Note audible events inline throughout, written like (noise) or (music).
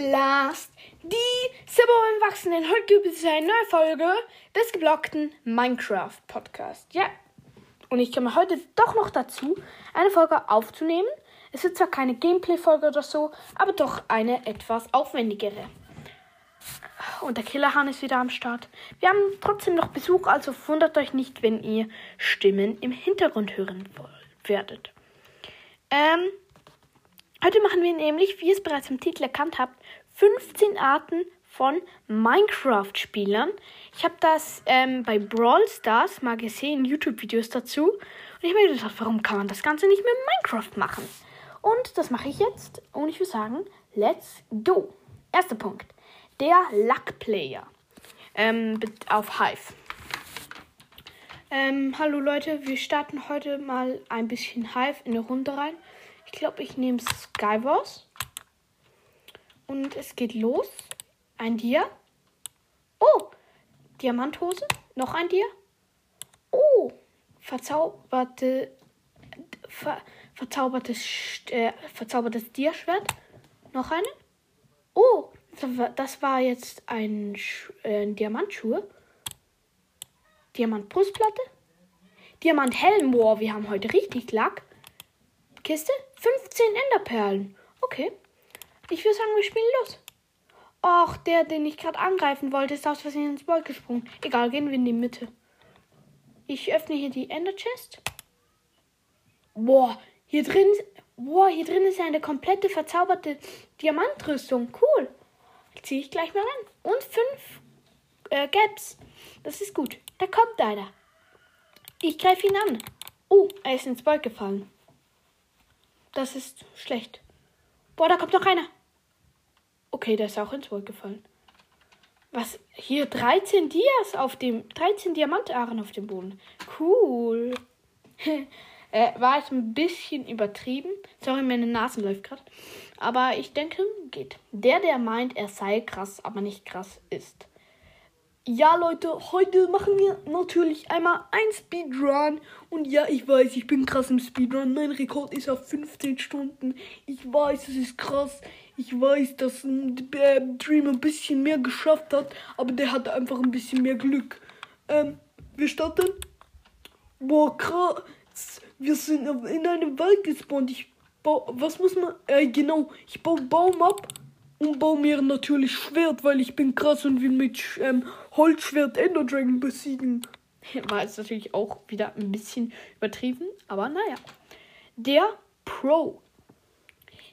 Last. Die Serbo Erwachsenen. Heute gibt es eine neue Folge des geblockten Minecraft Podcast. Ja. Und ich komme heute doch noch dazu, eine Folge aufzunehmen. Es ist zwar keine Gameplay-Folge oder so, aber doch eine etwas aufwendigere. Und der Killerhahn ist wieder am Start. Wir haben trotzdem noch Besuch, also wundert euch nicht, wenn ihr Stimmen im Hintergrund hören werdet. Ähm, heute machen wir nämlich, wie ihr es bereits im Titel erkannt habt, 15 Arten von Minecraft-Spielern. Ich habe das ähm, bei Brawl Stars mal gesehen, YouTube-Videos dazu. Und ich habe mir gedacht, warum kann man das Ganze nicht mit Minecraft machen? Und das mache ich jetzt. Und ich würde sagen, let's go. Erster Punkt. Der Luck Player. Ähm, auf Hive. Ähm, hallo Leute, wir starten heute mal ein bisschen Hive in eine Runde rein. Ich glaube, ich nehme Skywars. Und es geht los. Ein Dia. Oh, Diamanthose. Noch ein Dia. Oh, verzauberte, ver, verzaubertes, äh, verzaubertes Dia-Schwert. Noch einen. Oh, das war jetzt ein, äh, Diamantschuhe. Diamant-Brustplatte. Diamant-Helm. Wow, wir haben heute richtig Lack. Kiste. 15 Enderperlen. Okay. Ich würde sagen, wir spielen los. Och, der, den ich gerade angreifen wollte, ist aus Versehen ins Boot gesprungen. Egal, gehen wir in die Mitte. Ich öffne hier die Ender Chest. Boah, hier drin, boah, hier drin ist eine komplette verzauberte Diamantrüstung. Cool. Ziehe ich gleich mal an. Und fünf äh, Gaps. Das ist gut. Da kommt einer. Ich greife ihn an. Oh, er ist ins Beut gefallen. Das ist schlecht. Boah, da kommt noch einer. Okay, der ist auch ins Beut gefallen. Was? Hier 13 Dias auf dem. 13 Diamantaren auf dem Boden. Cool. (laughs) äh, war jetzt ein bisschen übertrieben. Sorry, meine Nase läuft gerade. Aber ich denke, geht. Der, der meint, er sei krass, aber nicht krass ist. Ja, Leute, heute machen wir natürlich einmal ein Speedrun. Und ja, ich weiß, ich bin krass im Speedrun. Mein Rekord ist auf 15 Stunden. Ich weiß, es ist krass. Ich weiß, dass äh, Dream ein bisschen mehr geschafft hat. Aber der hatte einfach ein bisschen mehr Glück. Ähm, wir starten. Boah, krass. Wir sind in einem Wald gespawnt. Ich baue. Was muss man. Äh, genau. Ich baue Baum ab und baue mir natürlich Schwert, weil ich bin krass und will mit ähm, Holzschwert Ender Dragon besiegen. (laughs) War jetzt natürlich auch wieder ein bisschen übertrieben, aber naja. Der Pro.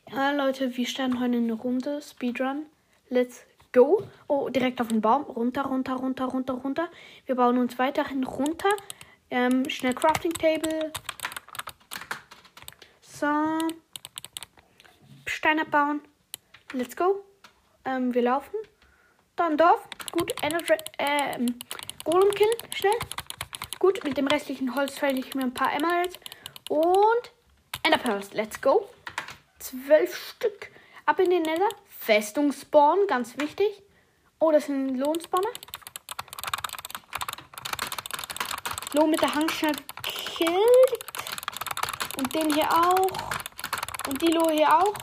Ja, Leute, wir starten heute eine Runde Speedrun. Let's go. Oh, direkt auf den Baum. Runter, runter, runter, runter, runter. Wir bauen uns weiterhin runter. Ähm, schnell Crafting Table. So. Stein abbauen. Let's go. Ähm, wir laufen. Dann Dorf. Gut. Energy, ähm, Golem killen. Schnell. Gut. Mit dem restlichen Holz fälle ich mir ein paar Emeralds. Und Ender Pearls. Let's go. Zwölf Stück. Ab in den Nether. Festung spawnen. Ganz wichtig. Oh, das sind Lohnspawner. Lohn mit der Hangschnur killt. Und den hier auch. Und die Lo hier auch.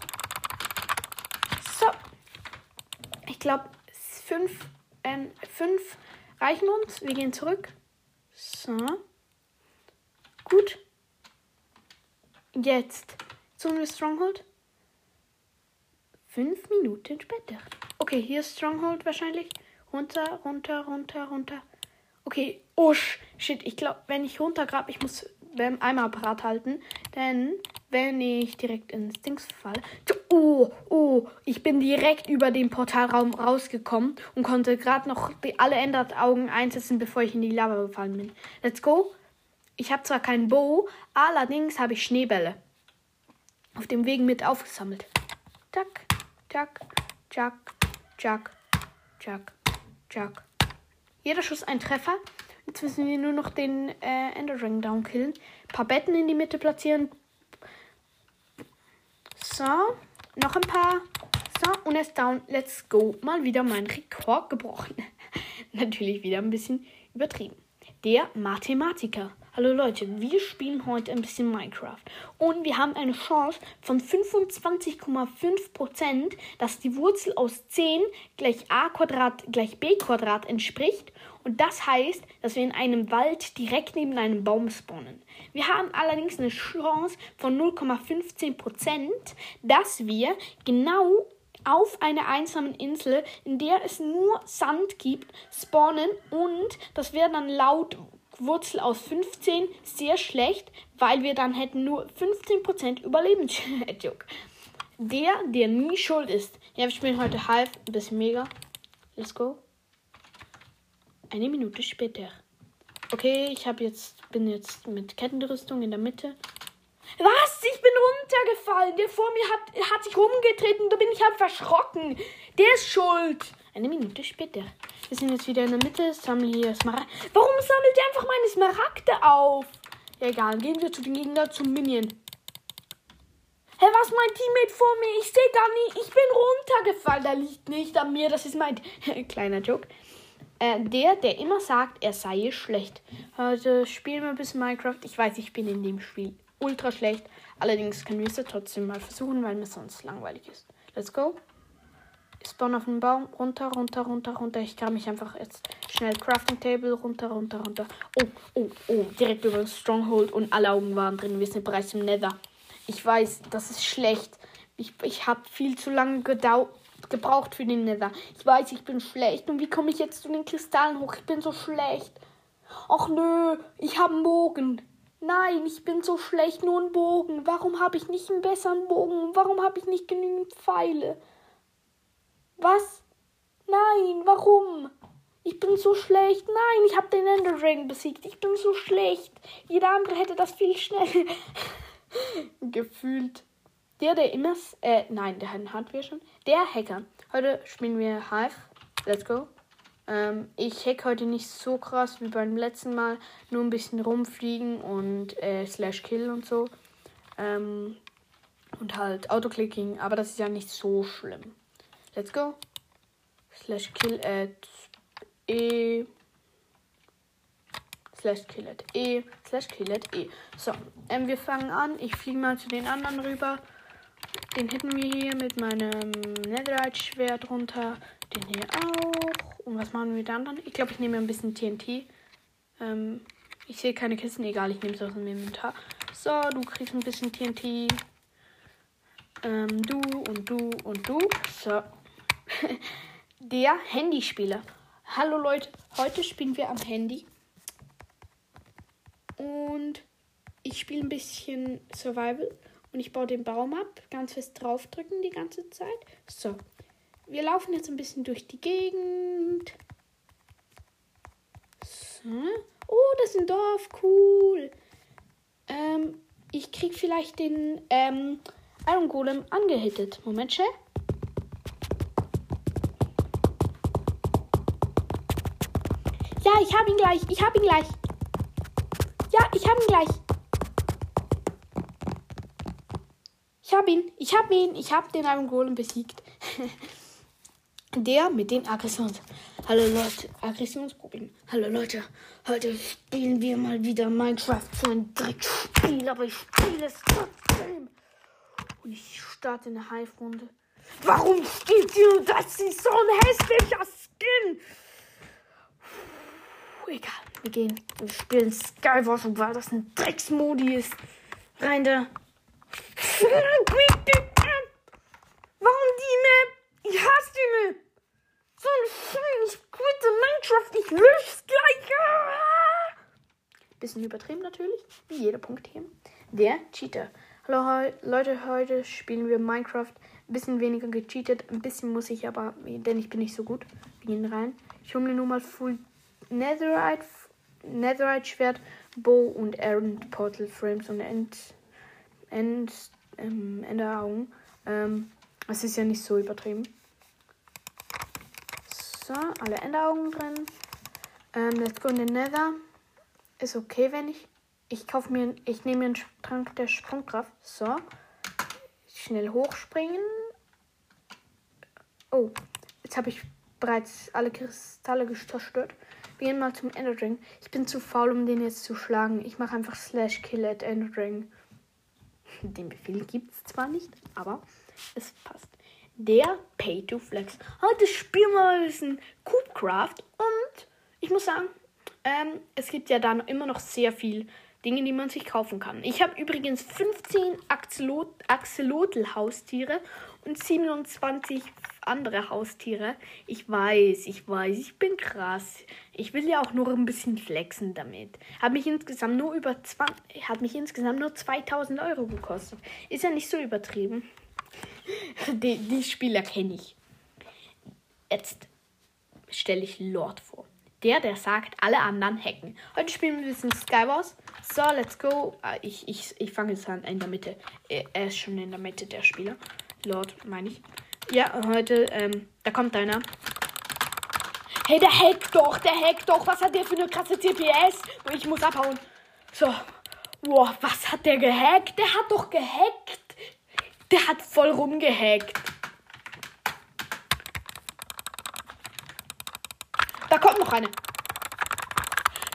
Glaube, fünf, äh, fünf reichen uns. Wir gehen zurück. So. Gut. Jetzt zum Stronghold. Fünf Minuten später. Okay, hier ist Stronghold wahrscheinlich. Runter, runter, runter, runter. Okay. Oh, shit. Ich glaube, wenn ich runtergrab, ich muss beim Eimerapparat halten. Denn wenn ich direkt ins Dings falle. Oh, oh, ich bin direkt über den Portalraum rausgekommen und konnte gerade noch alle Enderaugen einsetzen, bevor ich in die Lava gefallen bin. Let's go. Ich habe zwar keinen Bow, allerdings habe ich Schneebälle auf dem Weg mit aufgesammelt. Tack, tack, jack, jack, jack, jack. Jeder Schuss ein Treffer. Jetzt müssen wir nur noch den äh, Ender Ring down killen. Ein paar Betten in die Mitte platzieren. So, noch ein paar. So, und er ist down. Let's go. Mal wieder mein Rekord gebrochen. (laughs) Natürlich wieder ein bisschen übertrieben. Der Mathematiker. Hallo Leute, wir spielen heute ein bisschen Minecraft und wir haben eine Chance von 25,5%, dass die Wurzel aus 10 gleich a Quadrat gleich b Quadrat entspricht und das heißt, dass wir in einem Wald direkt neben einem Baum spawnen. Wir haben allerdings eine Chance von 0,15%, dass wir genau auf einer einsamen Insel, in der es nur Sand gibt, spawnen und das wäre dann laut Wurzel aus 15 sehr schlecht, weil wir dann hätten nur 15% Überlebensjoke. Der, der nie schuld ist. Ja, wir spielen heute halb bis mega. Let's go. Eine Minute später. Okay, ich habe jetzt bin jetzt mit Kettenrüstung in der Mitte. Was? Ich bin runtergefallen. Der vor mir hat, hat sich rumgetreten. Da bin ich halt verschrocken. Der ist schuld. Eine Minute später. Wir sind jetzt wieder in der Mitte. Sammle hier Smaragd. Warum sammelt ihr einfach meine Smaragde auf? Ja, egal. Gehen wir zu den Gegnern zum Minion. Hä, was mein Teammate vor mir? Ich sehe gar nicht. Ich bin runtergefallen. Da liegt nicht an mir. Das ist mein (laughs) kleiner Joke. Äh, der, der immer sagt, er sei schlecht. Heute spielen wir ein bisschen Minecraft. Ich weiß, ich bin in dem Spiel ultra schlecht. Allerdings können wir es ja trotzdem mal versuchen, weil mir sonst langweilig ist. Let's go. Spawn auf den Baum. Runter, runter, runter, runter. Ich kann mich einfach jetzt schnell Crafting Table runter, runter, runter. Oh, oh, oh. Direkt über das Stronghold und alle Augen waren drin. Wir sind bereits im Nether. Ich weiß, das ist schlecht. Ich, ich habe viel zu lange gebraucht für den Nether. Ich weiß, ich bin schlecht. Und wie komme ich jetzt zu den Kristallen hoch? Ich bin so schlecht. Ach nö, ich habe einen Bogen. Nein, ich bin so schlecht, nur ein Bogen. Warum habe ich nicht einen besseren Bogen? Warum habe ich nicht genügend Pfeile? Was? Nein, warum? Ich bin so schlecht. Nein, ich habe den Ender Dragon besiegt. Ich bin so schlecht. Jeder andere hätte das viel schneller (laughs) gefühlt. Der, der immer. Äh, nein, der hatten wir schon. Der Hacker. Heute spielen wir Hive. Let's go. Ähm, ich hack heute nicht so krass wie beim letzten Mal. Nur ein bisschen rumfliegen und äh, Slash Kill und so. Ähm, und halt Autoclicking. Aber das ist ja nicht so schlimm. Let's go. Slash kill at E. Slash kill at E. Slash kill at E. So, ähm, wir fangen an. Ich fliege mal zu den anderen rüber. Den hitten wir hier mit meinem Netherite-Schwert runter. Den hier auch. Und was machen wir mit den anderen? Ich glaube, ich nehme ein bisschen TNT. Ähm, ich sehe keine Kisten. Egal, ich nehme es aus dem Inventar. So, du kriegst ein bisschen TNT. Ähm, du und du und du. So. (laughs) Der Handyspieler. Hallo Leute, heute spielen wir am Handy. Und ich spiele ein bisschen Survival. Und ich baue den Baum ab. Ganz fest draufdrücken die ganze Zeit. So. Wir laufen jetzt ein bisschen durch die Gegend. So. Oh, das ist ein Dorf. Cool. Ähm, ich krieg vielleicht den ähm, Iron Golem angehittet. Moment, schnell. Ich hab ihn gleich. Ich hab ihn gleich. Ja, ich hab ihn gleich. Ich hab ihn. Ich hab ihn. Ich hab den Iron Golem besiegt. (laughs) Der mit den Aggressions. Hallo Leute, Aggressionsproblem. Hallo Leute, heute spielen wir mal wieder Minecraft für ein Dreckspiel, aber ich spiele es trotzdem. Und ich starte eine Hive-Runde. Warum steht hier, das ist so ein hässlicher Skin? Egal. Wir gehen. Wir spielen Skywars, weil das ein Drecksmodi ist. Rein da. (laughs) Warum die Map? Ich hasse die Map. So ein Scheiß. Gute Minecraft. Ich lösche gleich. Ah! Bisschen übertrieben natürlich. Wie jeder Punkt hier. Der Cheater. Hallo Leute, heute spielen wir Minecraft. Ein bisschen weniger gecheatet. Ein bisschen muss ich aber, denn ich bin nicht so gut. Wir gehen rein. Ich hole mir nur mal Full Netherite, Netherite Schwert, Bow und End Portal Frames und End, End, ähm, Enderaugen. Ähm, das ist ja nicht so übertrieben. So, alle Enderaugen drin. Ähm, let's go in den Nether. Ist okay, wenn ich. Ich kaufe mir. Ich nehme mir einen Trank der Sprungkraft. So. Schnell hochspringen. Oh. Jetzt habe ich bereits alle Kristalle zerstört. Wir gehen mal zum Ender Dragon. Ich bin zu faul, um den jetzt zu schlagen. Ich mache einfach Slash Kill at Ender Dragon. (laughs) Den Befehl gibt es zwar nicht, aber es passt. Der Pay to Flex. Heute spielen wir mal ein bisschen Coopcraft und ich muss sagen, ähm, es gibt ja dann immer noch sehr viel Dinge, die man sich kaufen kann. Ich habe übrigens 15 Axolot Axolotl-Haustiere und 27 andere Haustiere. Ich weiß, ich weiß, ich bin krass. Ich will ja auch nur ein bisschen flexen damit. Hat mich insgesamt nur über 20, hat mich insgesamt nur 2000 Euro gekostet. Ist ja nicht so übertrieben. (laughs) die, die Spieler kenne ich. Jetzt stelle ich Lord vor. Der, der sagt, alle anderen hacken. Heute spielen wir ein bisschen Skywars. So, let's go. Ah, ich, ich, ich fange jetzt an in der Mitte. Er ist schon in der Mitte, der Spieler. Lord, meine ich. Ja, heute, ähm, da kommt einer. Hey, der hackt doch, der hackt doch. Was hat der für eine krasse TPS? Ich muss abhauen. So. Boah, was hat der gehackt? Der hat doch gehackt. Der hat voll rumgehackt. Da kommt noch eine.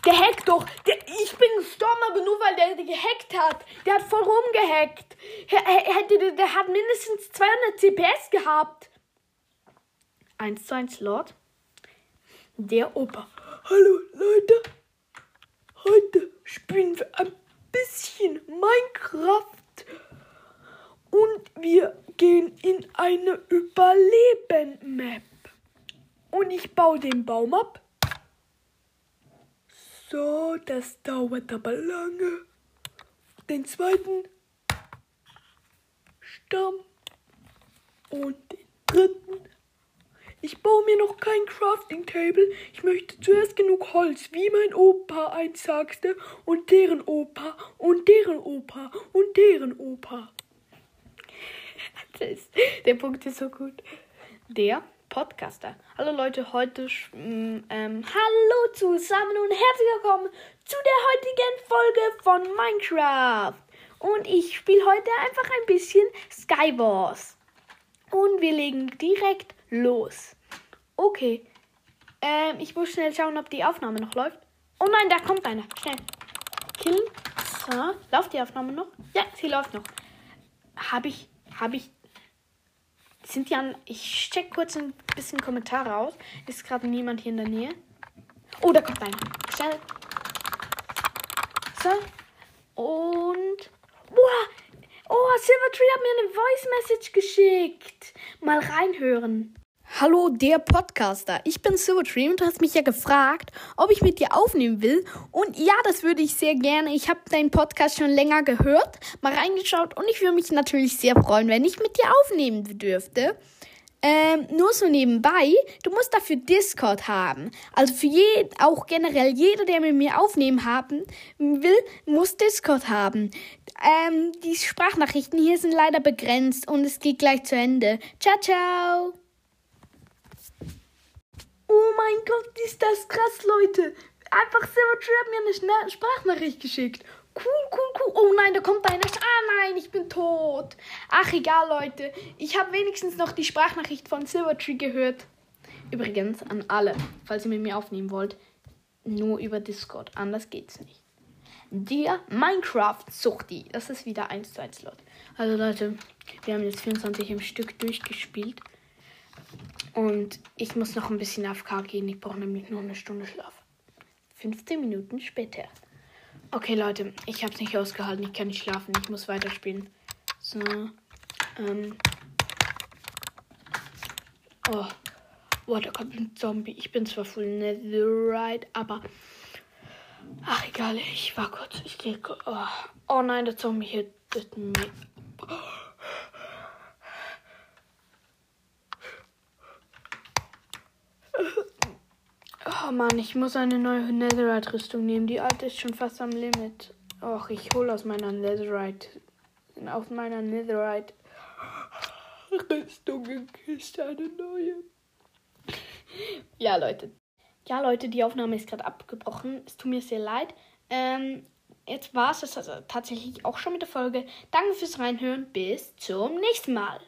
Der hackt doch. Der, ich bin gestorben, aber nur weil der gehackt hat. Der hat voll rumgehackt. Er, er, der, der hat mindestens 200 CPS gehabt. 1 zu 1 Lord. Der Opa. Hallo Leute. Heute spielen wir ein bisschen Minecraft. Und wir gehen in eine Überleben-Map. Und ich baue den Baum ab. So, das dauert aber lange. Den zweiten Stamm und den dritten. Ich baue mir noch kein Crafting Table. Ich möchte zuerst genug Holz, wie mein Opa eins sagte, und deren Opa und deren Opa und deren Opa. Ist, der Punkt ist so gut. Der Podcaster. Hallo Leute, heute mm, ähm, hallo zusammen und herzlich willkommen zu der heutigen Folge von Minecraft. Und ich spiele heute einfach ein bisschen Skywars. Und wir legen direkt los. Okay. Ähm, ich muss schnell schauen, ob die Aufnahme noch läuft. Oh nein, da kommt einer. Schnell. Killen. So. Läuft die Aufnahme noch? Ja, sie läuft noch. Habe ich, habe ich sind ja. Ich check kurz ein bisschen Kommentare aus. Ist gerade niemand hier in der Nähe. Oh, da kommt einer. Schnell. So. Und. Boah. Oh, Silvertree hat mir eine Voice Message geschickt. Mal reinhören. Hallo, der Podcaster. Ich bin Silvertree und du hast mich ja gefragt, ob ich mit dir aufnehmen will. Und ja, das würde ich sehr gerne. Ich habe deinen Podcast schon länger gehört, mal reingeschaut und ich würde mich natürlich sehr freuen, wenn ich mit dir aufnehmen dürfte. Ähm, nur so nebenbei, du musst dafür Discord haben. Also für jeden, auch generell jeder, der mit mir aufnehmen haben will, muss Discord haben. Ähm, die Sprachnachrichten hier sind leider begrenzt und es geht gleich zu Ende. Ciao, ciao! Oh mein Gott, ist das krass, Leute. Einfach Silvertree hat mir eine Sprachnachricht geschickt. Cool, cool, cool. Oh nein, da kommt einer. Ah nein, ich bin tot. Ach egal, Leute. Ich habe wenigstens noch die Sprachnachricht von Silvertree gehört. Übrigens an alle, falls ihr mit mir aufnehmen wollt, nur über Discord. Anders geht's nicht. Der Minecraft-Suchti. Das ist wieder 1 zu 1 Slot. Also Leute, wir haben jetzt 24 im Stück durchgespielt. Und ich muss noch ein bisschen AFK gehen. Ich brauche nämlich nur eine Stunde Schlaf. 15 Minuten später. Okay, Leute, ich habe es nicht ausgehalten. Ich kann nicht schlafen. Ich muss weiterspielen. So. Ähm. Oh. Boah, da kommt ein Zombie. Ich bin zwar full Netherite, aber. Ach, egal. Ich war kurz. Ich gehe. Oh. oh nein, der Zombie hier. Oh. Oh Mann, ich muss eine neue Netherite-Rüstung nehmen. Die alte ist schon fast am Limit. Och, ich hole aus meiner Netherite. Auf meiner Netherite. Rüstungskiste eine neue. ja, Leute. Ja, Leute, die Aufnahme ist gerade abgebrochen. Es tut mir sehr leid. Ähm, jetzt war es also tatsächlich auch schon mit der Folge. Danke fürs Reinhören. Bis zum nächsten Mal.